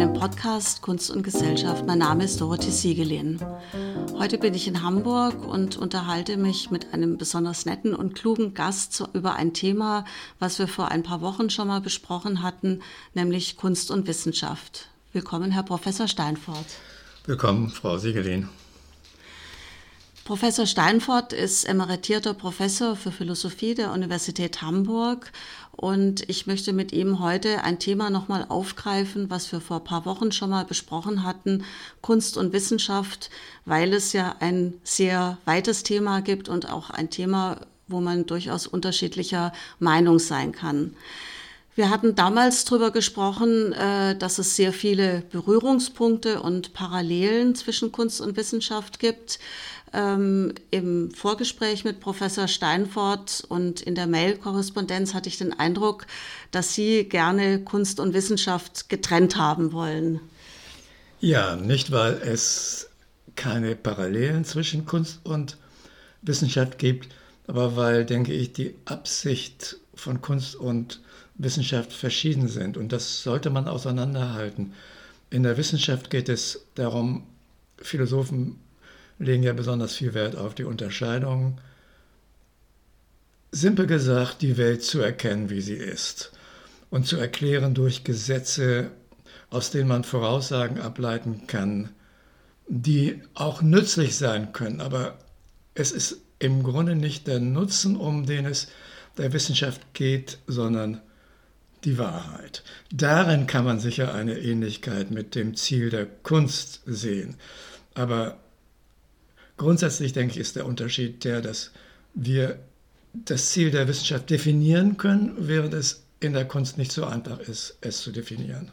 meinem Podcast Kunst und Gesellschaft. Mein Name ist Dorothee Siegelin. Heute bin ich in Hamburg und unterhalte mich mit einem besonders netten und klugen Gast über ein Thema, was wir vor ein paar Wochen schon mal besprochen hatten, nämlich Kunst und Wissenschaft. Willkommen, Herr Professor Steinfort. Willkommen, Frau Siegelin. Professor Steinfort ist emeritierter Professor für Philosophie der Universität Hamburg und ich möchte mit ihm heute ein Thema nochmal aufgreifen, was wir vor ein paar Wochen schon mal besprochen hatten, Kunst und Wissenschaft, weil es ja ein sehr weites Thema gibt und auch ein Thema, wo man durchaus unterschiedlicher Meinung sein kann. Wir hatten damals darüber gesprochen, äh, dass es sehr viele Berührungspunkte und Parallelen zwischen Kunst und Wissenschaft gibt. Ähm, Im Vorgespräch mit Professor Steinfort und in der Mail-Korrespondenz hatte ich den Eindruck, dass Sie gerne Kunst und Wissenschaft getrennt haben wollen. Ja, nicht weil es keine Parallelen zwischen Kunst und Wissenschaft gibt, aber weil, denke ich, die Absicht von Kunst und Wissenschaft verschieden sind. Und das sollte man auseinanderhalten. In der Wissenschaft geht es darum, Philosophen legen ja besonders viel Wert auf die Unterscheidung. Simpel gesagt, die Welt zu erkennen, wie sie ist und zu erklären durch Gesetze, aus denen man Voraussagen ableiten kann, die auch nützlich sein können. Aber es ist im Grunde nicht der Nutzen, um den es der Wissenschaft geht, sondern die Wahrheit. Darin kann man sicher eine Ähnlichkeit mit dem Ziel der Kunst sehen. Aber Grundsätzlich denke ich, ist der Unterschied der, dass wir das Ziel der Wissenschaft definieren können, während es in der Kunst nicht so einfach ist, es zu definieren.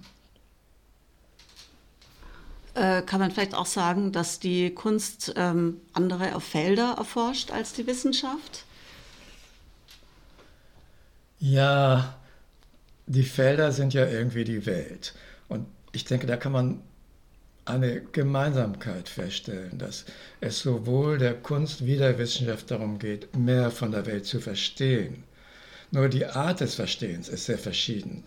Äh, kann man vielleicht auch sagen, dass die Kunst ähm, andere Felder erforscht als die Wissenschaft? Ja, die Felder sind ja irgendwie die Welt. Und ich denke, da kann man eine Gemeinsamkeit feststellen, dass es sowohl der Kunst wie der Wissenschaft darum geht, mehr von der Welt zu verstehen. Nur die Art des Verstehens ist sehr verschieden.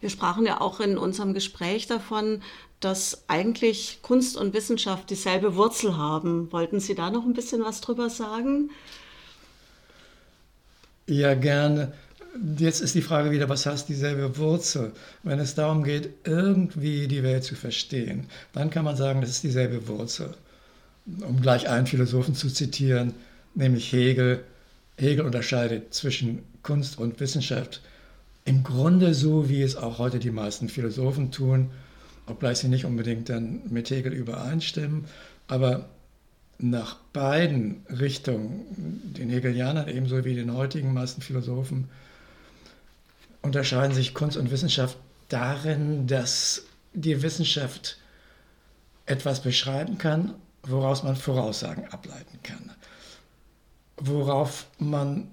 Wir sprachen ja auch in unserem Gespräch davon, dass eigentlich Kunst und Wissenschaft dieselbe Wurzel haben. Wollten Sie da noch ein bisschen was drüber sagen? Ja, gerne. Jetzt ist die Frage wieder, was heißt dieselbe Wurzel? Wenn es darum geht, irgendwie die Welt zu verstehen, dann kann man sagen, das ist dieselbe Wurzel. Um gleich einen Philosophen zu zitieren, nämlich Hegel. Hegel unterscheidet zwischen Kunst und Wissenschaft im Grunde so, wie es auch heute die meisten Philosophen tun, obgleich sie nicht unbedingt dann mit Hegel übereinstimmen. Aber nach beiden Richtungen, den Hegelianern ebenso wie den heutigen meisten Philosophen, unterscheiden sich Kunst und Wissenschaft darin, dass die Wissenschaft etwas beschreiben kann, woraus man Voraussagen ableiten kann, worauf man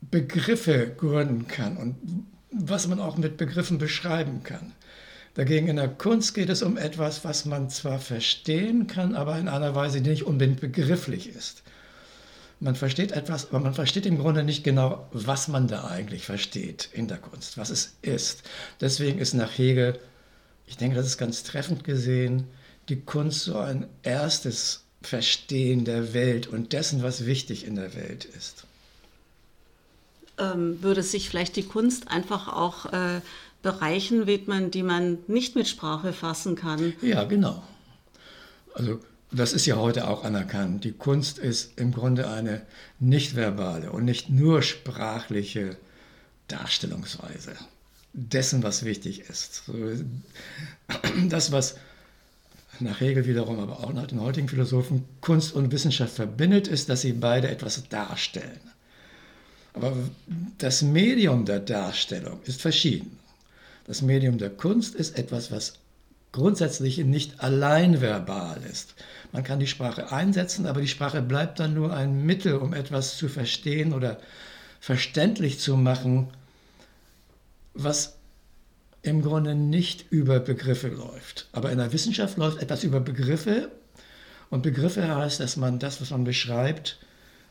Begriffe gründen kann und was man auch mit Begriffen beschreiben kann. Dagegen in der Kunst geht es um etwas, was man zwar verstehen kann, aber in einer Weise, die nicht unbedingt begrifflich ist man versteht etwas, aber man versteht im Grunde nicht genau, was man da eigentlich versteht in der Kunst, was es ist. Deswegen ist nach Hegel, ich denke, das ist ganz treffend gesehen, die Kunst so ein erstes Verstehen der Welt und dessen, was wichtig in der Welt ist. Ähm, würde sich vielleicht die Kunst einfach auch äh, Bereichen widmen, die man nicht mit Sprache fassen kann? Ja, genau. Also das ist ja heute auch anerkannt, die Kunst ist im Grunde eine nicht verbale und nicht nur sprachliche Darstellungsweise dessen, was wichtig ist. Das, was nach Hegel wiederum, aber auch nach den heutigen Philosophen Kunst und Wissenschaft verbindet, ist, dass sie beide etwas darstellen. Aber das Medium der Darstellung ist verschieden. Das Medium der Kunst ist etwas, was grundsätzlich nicht allein verbal ist. Man kann die Sprache einsetzen, aber die Sprache bleibt dann nur ein Mittel, um etwas zu verstehen oder verständlich zu machen, was im Grunde nicht über Begriffe läuft. Aber in der Wissenschaft läuft etwas über Begriffe und Begriffe heißt, dass man das, was man beschreibt,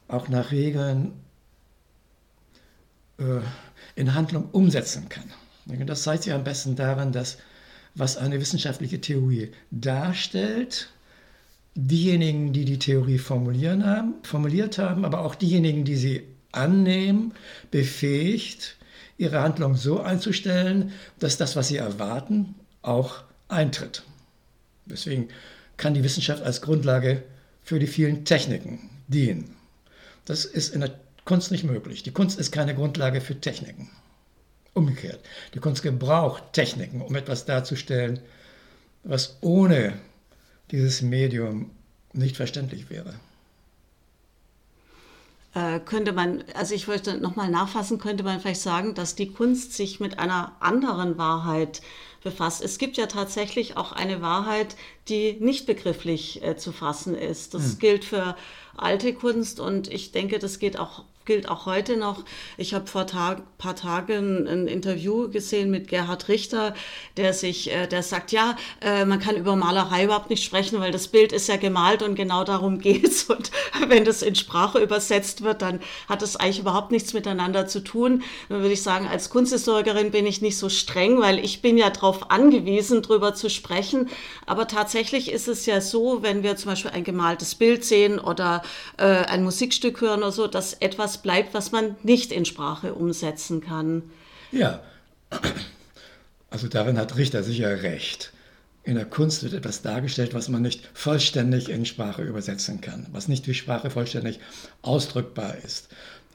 auch nach Regeln äh, in Handlung umsetzen kann. Das zeigt sich am besten daran, dass was eine wissenschaftliche Theorie darstellt, diejenigen, die die Theorie formulieren haben, formuliert haben, aber auch diejenigen, die sie annehmen, befähigt, ihre Handlung so einzustellen, dass das, was sie erwarten, auch eintritt. Deswegen kann die Wissenschaft als Grundlage für die vielen Techniken dienen. Das ist in der Kunst nicht möglich. Die Kunst ist keine Grundlage für Techniken. Umgekehrt. Die Kunst gebraucht Techniken, um etwas darzustellen, was ohne dieses Medium nicht verständlich wäre. Äh, könnte man, also ich wollte nochmal nachfassen, könnte man vielleicht sagen, dass die Kunst sich mit einer anderen Wahrheit befasst. Es gibt ja tatsächlich auch eine Wahrheit, die nicht begrifflich äh, zu fassen ist. Das hm. gilt für alte Kunst und ich denke, das geht auch gilt auch heute noch. Ich habe vor ein paar Tagen ein Interview gesehen mit Gerhard Richter, der sich, äh, der sagt, ja, äh, man kann über Malerei überhaupt nicht sprechen, weil das Bild ist ja gemalt und genau darum geht's. Und wenn das in Sprache übersetzt wird, dann hat es eigentlich überhaupt nichts miteinander zu tun. Dann würde ich sagen, als Kunsthistorikerin bin ich nicht so streng, weil ich bin ja darauf angewiesen, drüber zu sprechen. Aber tatsächlich ist es ja so, wenn wir zum Beispiel ein gemaltes Bild sehen oder äh, ein Musikstück hören oder so, dass etwas bleibt, was man nicht in Sprache umsetzen kann. Ja, also darin hat Richter sicher recht. In der Kunst wird etwas dargestellt, was man nicht vollständig in Sprache übersetzen kann, was nicht durch Sprache vollständig ausdrückbar ist.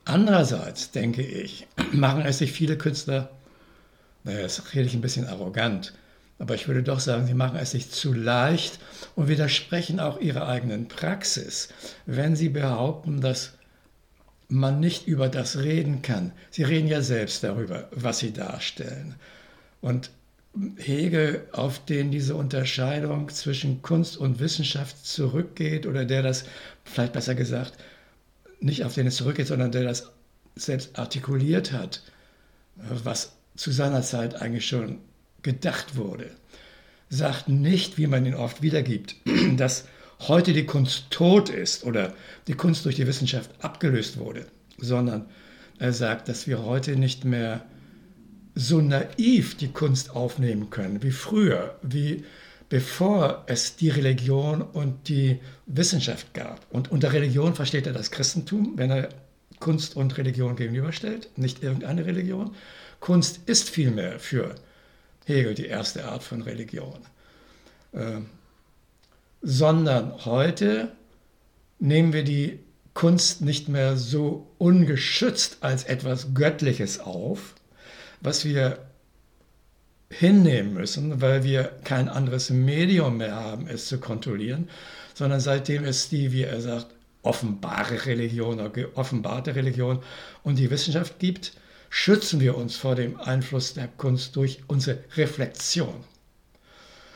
Andererseits, denke ich, machen es sich viele Künstler, naja, das rede ich ein bisschen arrogant, aber ich würde doch sagen, sie machen es sich zu leicht und widersprechen auch ihrer eigenen Praxis, wenn sie behaupten, dass man nicht über das reden kann. Sie reden ja selbst darüber, was sie darstellen. Und Hegel, auf den diese Unterscheidung zwischen Kunst und Wissenschaft zurückgeht, oder der das, vielleicht besser gesagt, nicht auf den es zurückgeht, sondern der das selbst artikuliert hat, was zu seiner Zeit eigentlich schon gedacht wurde, sagt nicht, wie man ihn oft wiedergibt, dass heute die Kunst tot ist oder die Kunst durch die Wissenschaft abgelöst wurde, sondern er sagt, dass wir heute nicht mehr so naiv die Kunst aufnehmen können wie früher, wie bevor es die Religion und die Wissenschaft gab. Und unter Religion versteht er das Christentum, wenn er Kunst und Religion gegenüberstellt, nicht irgendeine Religion. Kunst ist vielmehr für Hegel die erste Art von Religion. Ähm, sondern heute nehmen wir die Kunst nicht mehr so ungeschützt als etwas Göttliches auf, was wir hinnehmen müssen, weil wir kein anderes Medium mehr haben, es zu kontrollieren, sondern seitdem es die, wie er sagt, offenbare Religion oder geoffenbarte Religion und die Wissenschaft gibt, schützen wir uns vor dem Einfluss der Kunst durch unsere Reflexion.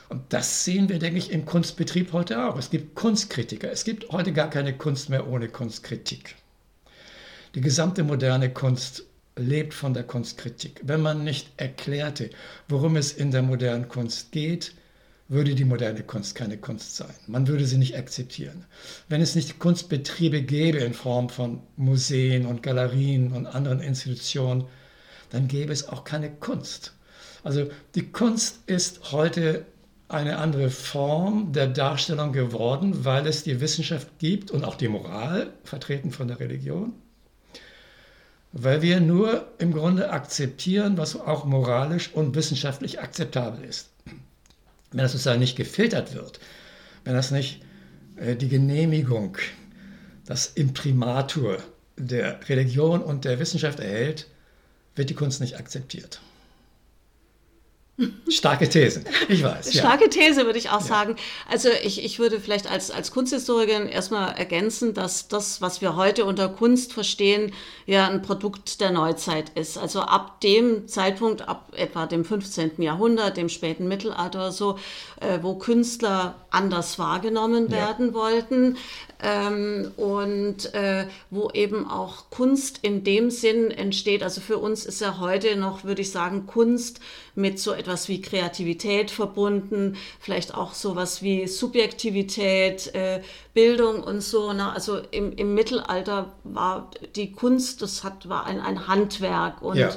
Und das sehen wir, denke ich, im Kunstbetrieb heute auch. Es gibt Kunstkritiker. Es gibt heute gar keine Kunst mehr ohne Kunstkritik. Die gesamte moderne Kunst lebt von der Kunstkritik. Wenn man nicht erklärte, worum es in der modernen Kunst geht, würde die moderne Kunst keine Kunst sein. Man würde sie nicht akzeptieren. Wenn es nicht Kunstbetriebe gäbe in Form von Museen und Galerien und anderen Institutionen, dann gäbe es auch keine Kunst. Also die Kunst ist heute eine andere Form der Darstellung geworden, weil es die Wissenschaft gibt und auch die Moral, vertreten von der Religion. Weil wir nur im Grunde akzeptieren, was auch moralisch und wissenschaftlich akzeptabel ist. Wenn das sozusagen nicht gefiltert wird, wenn das nicht äh, die Genehmigung, das Imprimatur der Religion und der Wissenschaft erhält, wird die Kunst nicht akzeptiert. Starke These, ich weiß. Starke ja. These würde ich auch ja. sagen. Also ich, ich würde vielleicht als, als Kunsthistorikerin erstmal ergänzen, dass das, was wir heute unter Kunst verstehen, ja ein Produkt der Neuzeit ist. Also ab dem Zeitpunkt, ab etwa dem 15. Jahrhundert, dem späten Mittelalter oder so, äh, wo Künstler anders wahrgenommen werden ja. wollten, ähm, und äh, wo eben auch Kunst in dem Sinn entsteht. Also für uns ist ja heute noch, würde ich sagen, Kunst mit so etwas wie Kreativität verbunden, vielleicht auch sowas wie Subjektivität, äh, Bildung und so. Ne? Also im, im Mittelalter war die Kunst, das hat, war ein, ein Handwerk und ja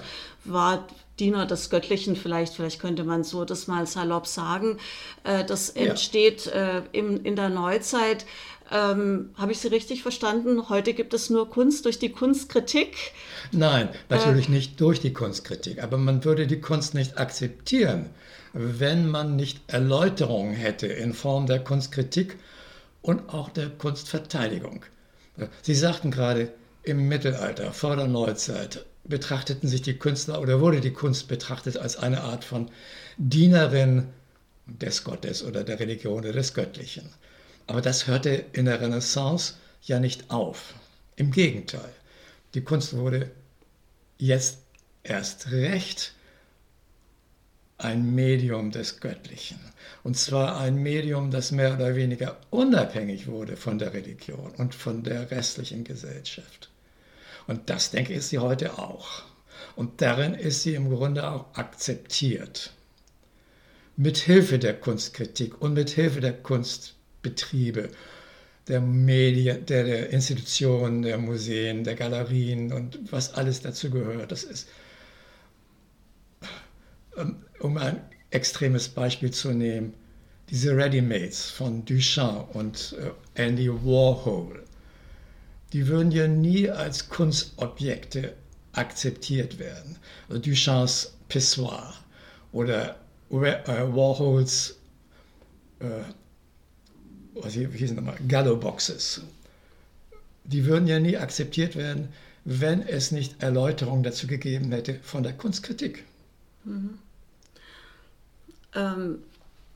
war Diener des Göttlichen, vielleicht, vielleicht könnte man so das mal salopp sagen. Äh, das entsteht ja. äh, im, in der Neuzeit. Ähm, Habe ich Sie richtig verstanden? Heute gibt es nur Kunst durch die Kunstkritik? Nein, natürlich äh, nicht durch die Kunstkritik, aber man würde die Kunst nicht akzeptieren, wenn man nicht Erläuterungen hätte in Form der Kunstkritik und auch der Kunstverteidigung. Sie sagten gerade, im Mittelalter, vor der Neuzeit, betrachteten sich die Künstler oder wurde die Kunst betrachtet als eine Art von Dienerin des Gottes oder der Religion oder des Göttlichen. Aber das hörte in der Renaissance ja nicht auf. Im Gegenteil, die Kunst wurde jetzt erst recht ein Medium des Göttlichen. Und zwar ein Medium, das mehr oder weniger unabhängig wurde von der Religion und von der restlichen Gesellschaft. Und das, denke ich, ist sie heute auch. Und darin ist sie im Grunde auch akzeptiert. Mit Hilfe der Kunstkritik und mit Hilfe der Kunstbetriebe, der Medien, der, der Institutionen, der Museen, der Galerien und was alles dazu gehört. Das ist, ähm, um ein extremes Beispiel zu nehmen, diese Ready-Mates von Duchamp und äh, Andy Warhol die würden ja nie als Kunstobjekte akzeptiert werden. Also Duchamps Pissoir oder äh, Warhols, äh, was hießen nochmal, Gallo Boxes. Die würden ja nie akzeptiert werden, wenn es nicht Erläuterungen dazu gegeben hätte von der Kunstkritik. Mhm. Ähm,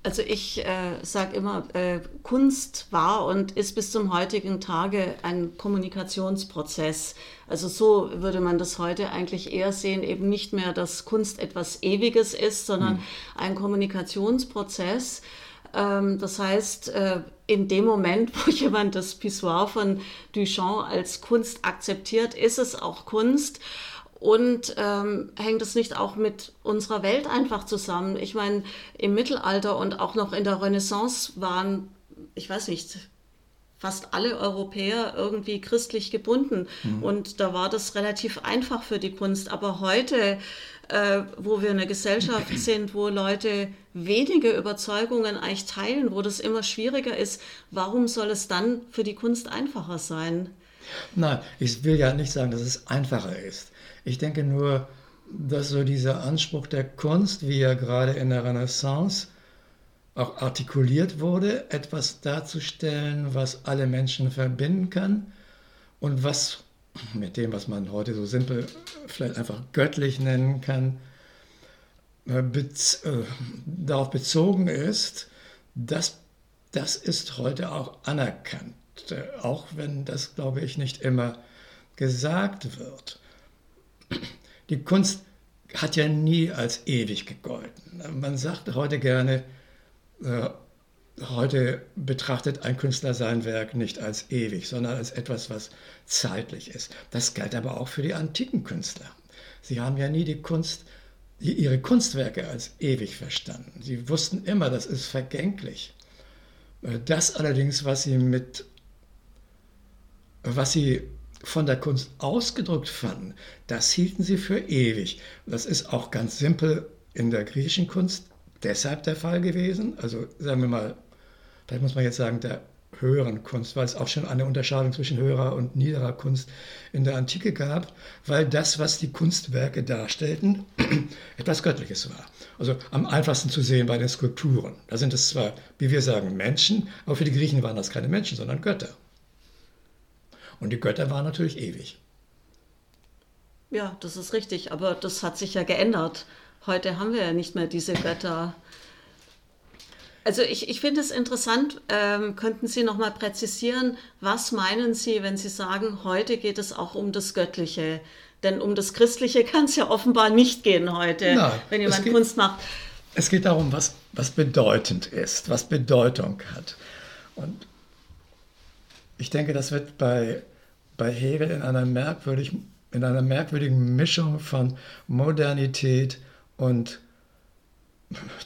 also ich äh, sage immer, äh, Kunst war und ist bis zum heutigen Tage ein Kommunikationsprozess. Also so würde man das heute eigentlich eher sehen, eben nicht mehr, dass Kunst etwas Ewiges ist, sondern hm. ein Kommunikationsprozess. Ähm, das heißt, äh, in dem Moment, wo jemand das Pissoir von Duchamp als Kunst akzeptiert, ist es auch Kunst. Und ähm, hängt es nicht auch mit unserer Welt einfach zusammen? Ich meine, im Mittelalter und auch noch in der Renaissance waren, ich weiß nicht, fast alle Europäer irgendwie christlich gebunden. Mhm. Und da war das relativ einfach für die Kunst. Aber heute, äh, wo wir eine Gesellschaft sind, wo Leute wenige Überzeugungen eigentlich teilen, wo das immer schwieriger ist, warum soll es dann für die Kunst einfacher sein? Nein, ich will ja nicht sagen, dass es einfacher ist. Ich denke nur, dass so dieser Anspruch der Kunst, wie er gerade in der Renaissance auch artikuliert wurde, etwas darzustellen, was alle Menschen verbinden kann und was mit dem, was man heute so simpel vielleicht einfach göttlich nennen kann, äh, bez äh, darauf bezogen ist, dass das ist heute auch anerkannt, äh, auch wenn das, glaube ich, nicht immer gesagt wird die Kunst hat ja nie als ewig gegolten. Man sagt heute gerne, heute betrachtet ein Künstler sein Werk nicht als ewig, sondern als etwas, was zeitlich ist. Das galt aber auch für die antiken Künstler. Sie haben ja nie die Kunst, ihre Kunstwerke als ewig verstanden. Sie wussten immer, das ist vergänglich. Äh, das allerdings, was sie mit, was sie von der Kunst ausgedrückt fanden, das hielten sie für ewig. Das ist auch ganz simpel in der griechischen Kunst deshalb der Fall gewesen. Also sagen wir mal, vielleicht muss man jetzt sagen, der höheren Kunst, weil es auch schon eine Unterscheidung zwischen höherer und niederer Kunst in der Antike gab, weil das, was die Kunstwerke darstellten, etwas Göttliches war. Also am einfachsten zu sehen bei den Skulpturen. Da sind es zwar, wie wir sagen, Menschen, aber für die Griechen waren das keine Menschen, sondern Götter. Und die Götter waren natürlich ewig. Ja, das ist richtig, aber das hat sich ja geändert. Heute haben wir ja nicht mehr diese Götter. Also ich, ich finde es interessant, ähm, könnten Sie noch mal präzisieren, was meinen Sie, wenn Sie sagen, heute geht es auch um das Göttliche? Denn um das Christliche kann es ja offenbar nicht gehen heute, Nein, wenn jemand geht, Kunst macht. Es geht darum, was, was bedeutend ist, was Bedeutung hat. Und ich denke, das wird bei, bei Hegel in einer, merkwürdig, in einer merkwürdigen Mischung von Modernität und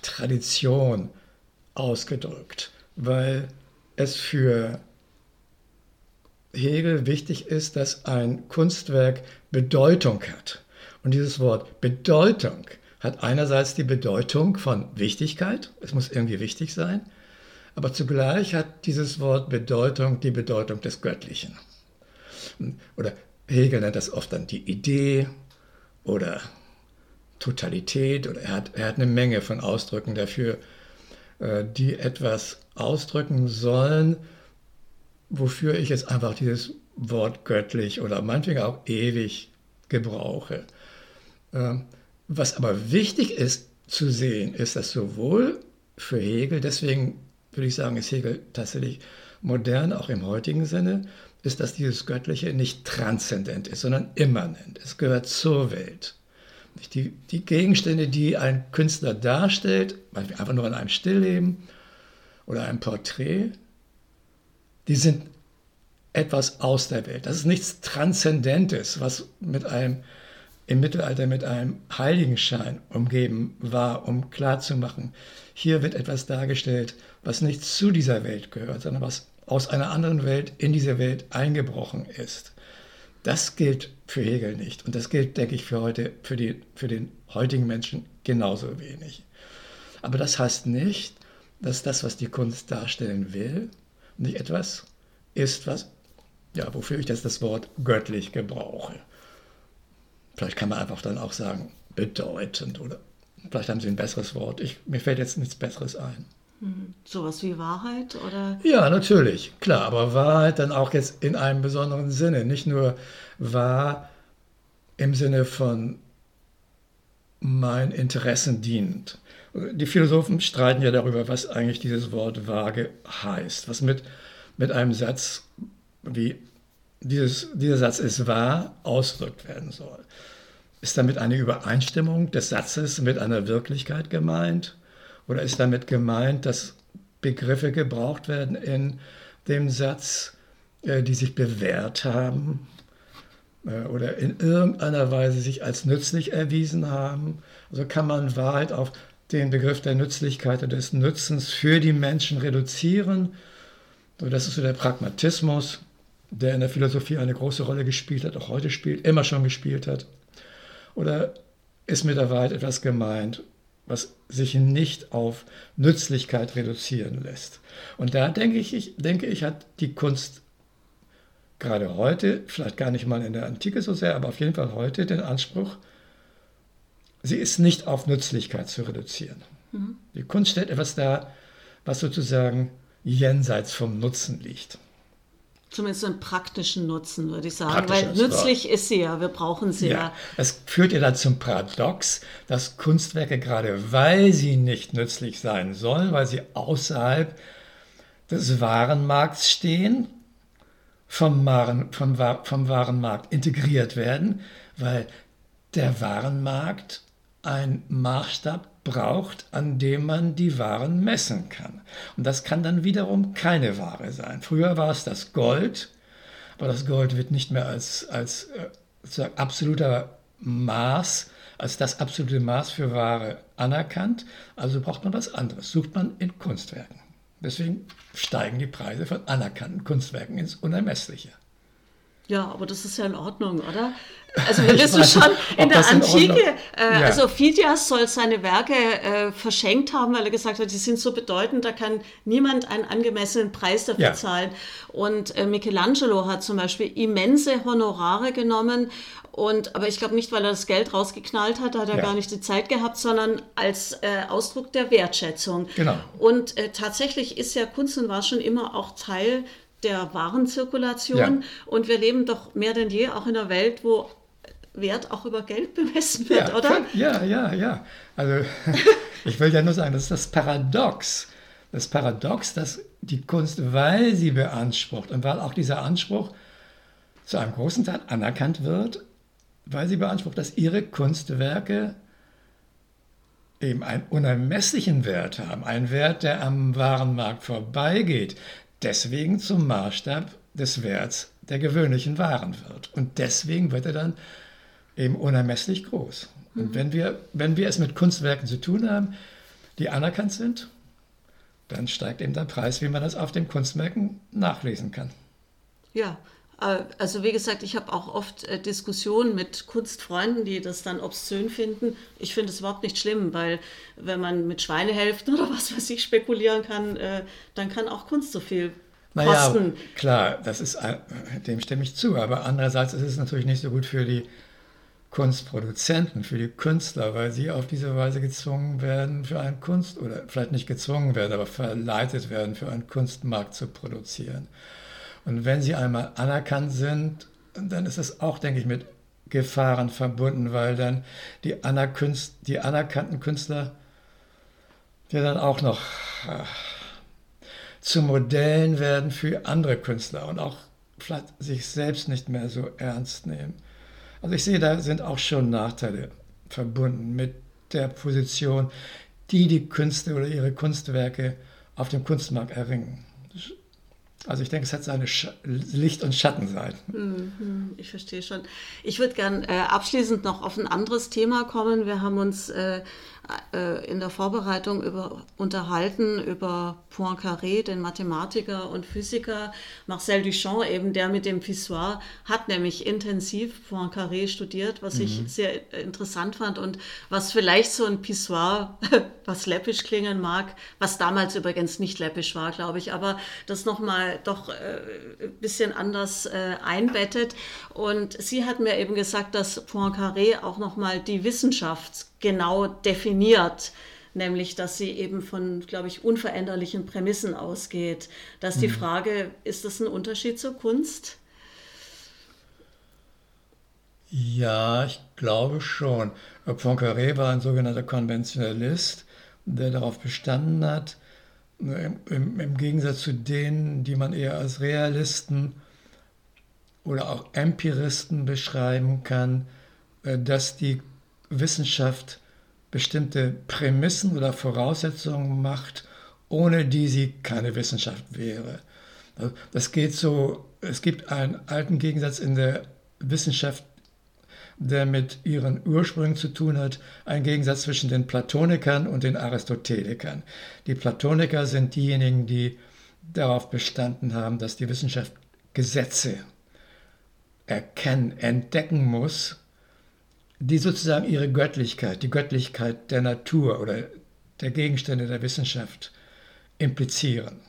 Tradition ausgedrückt, weil es für Hegel wichtig ist, dass ein Kunstwerk Bedeutung hat Und dieses Wort Bedeutung hat einerseits die Bedeutung von Wichtigkeit, es muss irgendwie wichtig sein, aber zugleich hat dieses Wort Bedeutung die Bedeutung des Göttlichen. Oder Hegel nennt das oft dann die Idee oder Totalität oder er hat, er hat eine Menge von Ausdrücken dafür, äh, die etwas ausdrücken sollen, wofür ich jetzt einfach dieses Wort göttlich oder meinetwegen auch ewig gebrauche. Ähm, was aber wichtig ist zu sehen, ist, dass sowohl für Hegel, deswegen würde ich sagen, ist Hegel tatsächlich modern, auch im heutigen Sinne, ist, dass dieses Göttliche nicht transzendent ist, sondern immanent. Es gehört zur Welt. Die, die Gegenstände, die ein Künstler darstellt, einfach nur an einem Stillleben oder einem Porträt, die sind etwas aus der Welt. Das ist nichts Transzendentes, was mit einem im Mittelalter mit einem Heiligenschein umgeben war, um klarzumachen, hier wird etwas dargestellt, was nicht zu dieser Welt gehört, sondern was aus einer anderen Welt in diese Welt eingebrochen ist. Das gilt für Hegel nicht. Und das gilt, denke ich, für heute, für, die, für den heutigen Menschen genauso wenig. Aber das heißt nicht, dass das, was die Kunst darstellen will, nicht etwas ist, was, ja, wofür ich das, das Wort göttlich gebrauche. Vielleicht kann man einfach dann auch sagen, bedeutend oder vielleicht haben Sie ein besseres Wort. Ich, mir fällt jetzt nichts Besseres ein. Sowas wie Wahrheit oder? Ja, natürlich, klar, aber Wahrheit dann auch jetzt in einem besonderen Sinne. Nicht nur wahr im Sinne von mein Interessen dienend. Die Philosophen streiten ja darüber, was eigentlich dieses Wort vage heißt, was mit, mit einem Satz wie dieses, dieser Satz ist wahr ausgedrückt werden soll. Ist damit eine Übereinstimmung des Satzes mit einer Wirklichkeit gemeint? Oder ist damit gemeint, dass Begriffe gebraucht werden in dem Satz, äh, die sich bewährt haben äh, oder in irgendeiner Weise sich als nützlich erwiesen haben? Also kann man Wahrheit auf den Begriff der Nützlichkeit und des Nützens für die Menschen reduzieren? das ist so der Pragmatismus, der in der Philosophie eine große Rolle gespielt hat, auch heute spielt, immer schon gespielt hat. Oder ist mit der Wahrheit etwas gemeint, was sich nicht auf Nützlichkeit reduzieren lässt? Und da denke ich, denke ich, hat die Kunst gerade heute, vielleicht gar nicht mal in der Antike so sehr, aber auf jeden Fall heute den Anspruch, sie ist nicht auf Nützlichkeit zu reduzieren. Mhm. Die Kunst stellt etwas dar, was sozusagen jenseits vom Nutzen liegt zumindest einen praktischen Nutzen, würde ich sagen. Weil nützlich ist sie ja, wir brauchen sie ja. ja. Es führt ja dann zum Paradox, dass Kunstwerke gerade weil sie nicht nützlich sein sollen, weil sie außerhalb des Warenmarkts stehen, vom, Waren, vom, vom Warenmarkt integriert werden, weil der Warenmarkt ein Maßstab braucht, an dem man die Waren messen kann. Und das kann dann wiederum keine Ware sein. Früher war es das Gold, aber das Gold wird nicht mehr als, als äh, absoluter Maß, als das absolute Maß für Ware anerkannt. Also braucht man was anderes, sucht man in Kunstwerken. Deswegen steigen die Preise von anerkannten Kunstwerken ins Unermessliche. Ja, aber das ist ja in Ordnung, oder? Also wir wissen schon in der Antike, äh, ja. also Phidias soll seine Werke äh, verschenkt haben, weil er gesagt hat, die sind so bedeutend, da kann niemand einen angemessenen Preis dafür ja. zahlen. Und äh, Michelangelo hat zum Beispiel immense Honorare genommen. Und, aber ich glaube nicht, weil er das Geld rausgeknallt hat, hat er ja. gar nicht die Zeit gehabt, sondern als äh, Ausdruck der Wertschätzung. Genau. Und äh, tatsächlich ist ja Kunst und war schon immer auch Teil der Warenzirkulation. Ja. Und wir leben doch mehr denn je auch in einer Welt, wo Wert auch über Geld bemessen wird, ja, oder? Ja, ja, ja. Also ich will ja nur sagen, das ist das Paradox. Das Paradox, dass die Kunst, weil sie beansprucht und weil auch dieser Anspruch zu einem großen Teil anerkannt wird, weil sie beansprucht, dass ihre Kunstwerke eben einen unermesslichen Wert haben, einen Wert, der am Warenmarkt vorbeigeht, deswegen zum Maßstab des Werts der gewöhnlichen Waren wird. Und deswegen wird er dann eben unermesslich groß. Und mhm. wenn, wir, wenn wir es mit Kunstwerken zu tun haben, die anerkannt sind, dann steigt eben der Preis, wie man das auf den Kunstwerken nachlesen kann. Ja, also wie gesagt, ich habe auch oft äh, Diskussionen mit Kunstfreunden, die das dann obszön finden. Ich finde es überhaupt nicht schlimm, weil wenn man mit Schweinehälften oder was weiß ich spekulieren kann, äh, dann kann auch Kunst so viel naja, kosten. klar, das ist, dem stimme ich zu. Aber andererseits ist es natürlich nicht so gut für die Kunstproduzenten, für die Künstler, weil sie auf diese Weise gezwungen werden, für einen Kunst, oder vielleicht nicht gezwungen werden, aber verleitet werden, für einen Kunstmarkt zu produzieren. Und wenn sie einmal anerkannt sind, dann ist es auch, denke ich, mit Gefahren verbunden, weil dann die, die anerkannten Künstler ja dann auch noch äh, zu Modellen werden für andere Künstler und auch vielleicht sich selbst nicht mehr so ernst nehmen. Also ich sehe, da sind auch schon Nachteile verbunden mit der Position, die die Künste oder ihre Kunstwerke auf dem Kunstmarkt erringen. Also ich denke, es hat seine Sch Licht- und Schattenseiten. Mhm, ich verstehe schon. Ich würde gern äh, abschließend noch auf ein anderes Thema kommen. Wir haben uns äh, äh, in der Vorbereitung über, unterhalten über Poincaré, den Mathematiker und Physiker. Marcel Duchamp, eben der mit dem Pissoir, hat nämlich intensiv Poincaré studiert, was mhm. ich sehr interessant fand und was vielleicht so ein Pissoir, was läppisch klingen mag, was damals übrigens nicht läppisch war, glaube ich, aber das nochmal doch äh, ein bisschen anders äh, einbettet. Und sie hat mir eben gesagt, dass Poincaré auch nochmal die Wissenschaft genau definiert, nämlich dass sie eben von, glaube ich, unveränderlichen Prämissen ausgeht. Dass die mhm. Frage, ist das ein Unterschied zur Kunst? Ja, ich glaube schon. Poincaré war ein sogenannter Konventionalist, der darauf bestanden hat, im, im, im, Gegensatz zu denen, die man eher als Realisten oder auch Empiristen beschreiben kann, äh, dass die Wissenschaft bestimmte Prämissen oder Voraussetzungen macht, ohne die sie keine Wissenschaft wäre. Das geht so, es gibt einen alten Gegensatz in der Wissenschaft, der mit ihren Ursprüngen zu tun hat, ein Gegensatz zwischen den Platonikern und den Aristotelikern. Die Platoniker sind diejenigen, die darauf bestanden haben, dass die Wissenschaft Gesetze erkennen, entdecken muss die sozusagen ihre Göttlichkeit, die Göttlichkeit der Natur oder der Gegenstände der Wissenschaft implizieren.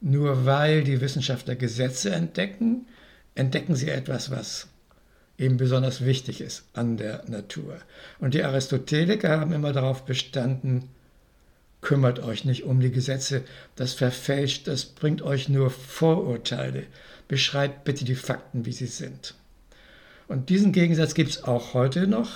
Nur weil die Wissenschaftler Gesetze entdecken, entdecken sie etwas, was eben besonders wichtig ist an der Natur. Und die Aristoteliker haben immer darauf bestanden, kümmert euch nicht um die Gesetze, das verfälscht, das bringt euch nur Vorurteile, beschreibt bitte die Fakten, wie sie sind. Und diesen Gegensatz gibt es auch heute noch.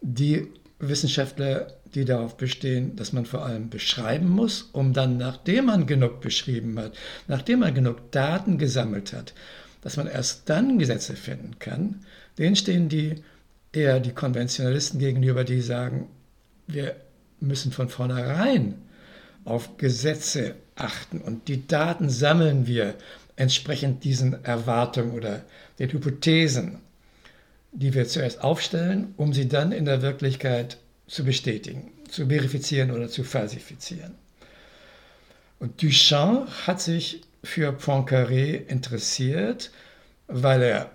Die Wissenschaftler, die darauf bestehen, dass man vor allem beschreiben muss, um dann, nachdem man genug beschrieben hat, nachdem man genug Daten gesammelt hat, dass man erst dann Gesetze finden kann, denen stehen die eher die Konventionalisten gegenüber, die sagen, wir müssen von vornherein auf Gesetze achten und die Daten sammeln wir entsprechend diesen Erwartungen oder den Hypothesen die wir zuerst aufstellen, um sie dann in der Wirklichkeit zu bestätigen, zu verifizieren oder zu falsifizieren. Und Duchamp hat sich für Poincaré interessiert, weil er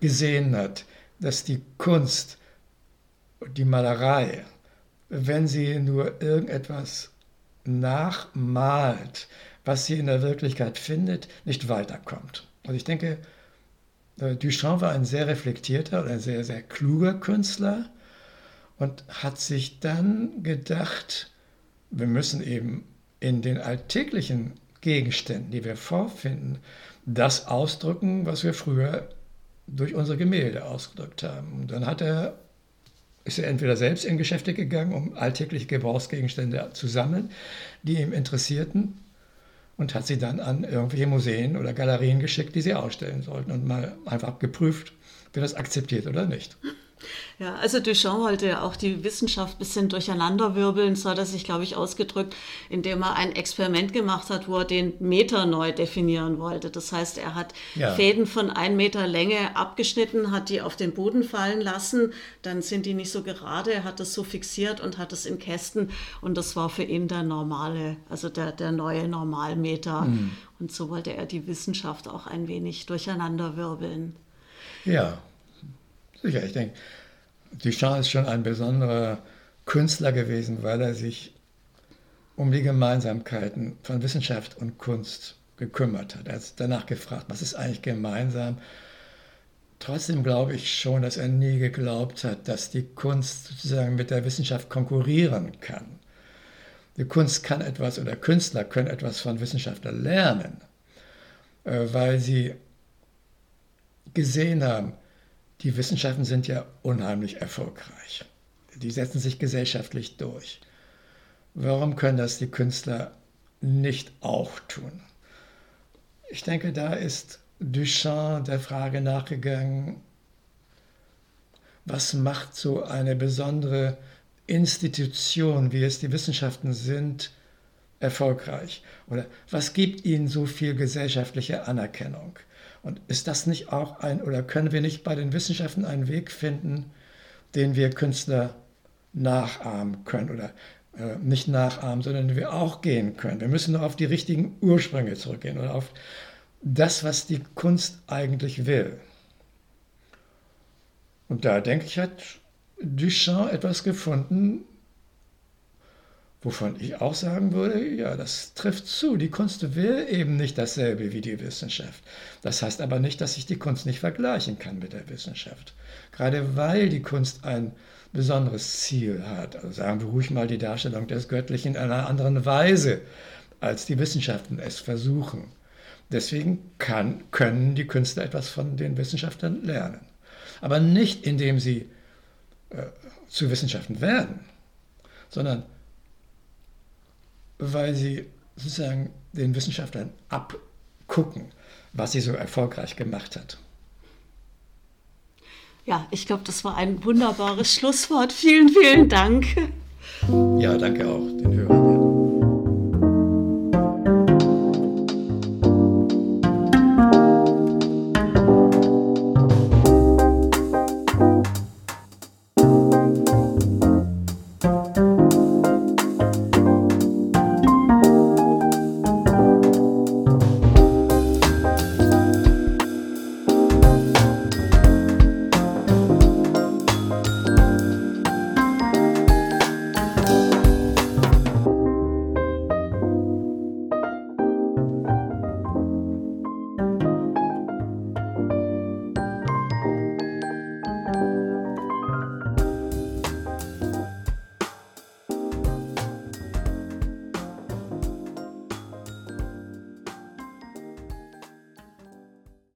gesehen hat, dass die Kunst, die Malerei, wenn sie nur irgendetwas nachmalt, was sie in der Wirklichkeit findet, nicht weiterkommt. Und ich denke, Duchamp war ein sehr reflektierter oder ein sehr, sehr kluger Künstler und hat sich dann gedacht, wir müssen eben in den alltäglichen Gegenständen, die wir vorfinden, das ausdrücken, was wir früher durch unsere Gemälde ausgedrückt haben. Und dann hat er, ist er entweder selbst in Geschäfte gegangen, um alltägliche Gebrauchsgegenstände zu sammeln, die ihm interessierten, und hat sie dann an irgendwelche Museen oder Galerien geschickt, die sie ausstellen sollten und mal einfach geprüft, wird das akzeptiert oder nicht. Ja, also Duchamp wollte ja auch die Wissenschaft ein bisschen durcheinanderwirbeln, so hat er sich, glaube ich, ausgedrückt, indem er ein Experiment gemacht hat, wo er den Meter neu definieren wollte. Das heißt, er hat ja. Fäden von einem Meter Länge abgeschnitten, hat die auf den Boden fallen lassen, dann sind die nicht so gerade, er hat das so fixiert und hat es in Kästen und das war für ihn der normale, also der, der neue Normalmeter. Mhm. Und so wollte er die Wissenschaft auch ein wenig durcheinanderwirbeln. Ja, sicher. Ich denke, Duchamp ist schon ein besonderer Künstler gewesen, weil er sich um die Gemeinsamkeiten von Wissenschaft und Kunst gekümmert hat. Er hat danach gefragt, was ist eigentlich gemeinsam? Trotzdem glaube ich schon, dass er nie geglaubt hat, dass die Kunst sozusagen mit der Wissenschaft konkurrieren kann. Die Kunst kann etwas oder Künstler können etwas von Wissenschaftlern lernen, äh, weil sie gesehen haben, die Wissenschaften sind ja unheimlich erfolgreich. Die setzen sich gesellschaftlich durch. Warum können das die Künstler nicht auch tun? Ich denke, da ist Duchamp der Frage nachgegangen, was macht so eine besondere Institution, wie es die Wissenschaften sind, erfolgreich? Oder was gibt ihnen so viel gesellschaftliche Anerkennung? Und ist das nicht auch ein, oder können wir nicht bei den Wissenschaften einen Weg finden, den wir Künstler nachahmen können oder äh, nicht nachahmen, sondern den wir auch gehen können? Wir müssen nur auf die richtigen Ursprünge zurückgehen oder auf das, was die Kunst eigentlich will. Und da denke ich, hat Duchamp etwas gefunden, Wovon ich auch sagen würde, ja, das trifft zu. Die Kunst will eben nicht dasselbe wie die Wissenschaft. Das heißt aber nicht, dass ich die Kunst nicht vergleichen kann mit der Wissenschaft. Gerade weil die Kunst ein besonderes Ziel hat, also sagen wir ruhig mal die Darstellung des Göttlichen in einer anderen Weise, als die Wissenschaften es versuchen. Deswegen kann, können die Künstler etwas von den Wissenschaftlern lernen. Aber nicht indem sie äh, zu Wissenschaften werden, sondern weil sie sozusagen den Wissenschaftlern abgucken, was sie so erfolgreich gemacht hat. Ja, ich glaube, das war ein wunderbares Schlusswort. Vielen, vielen Dank. Ja, danke auch den Hörern.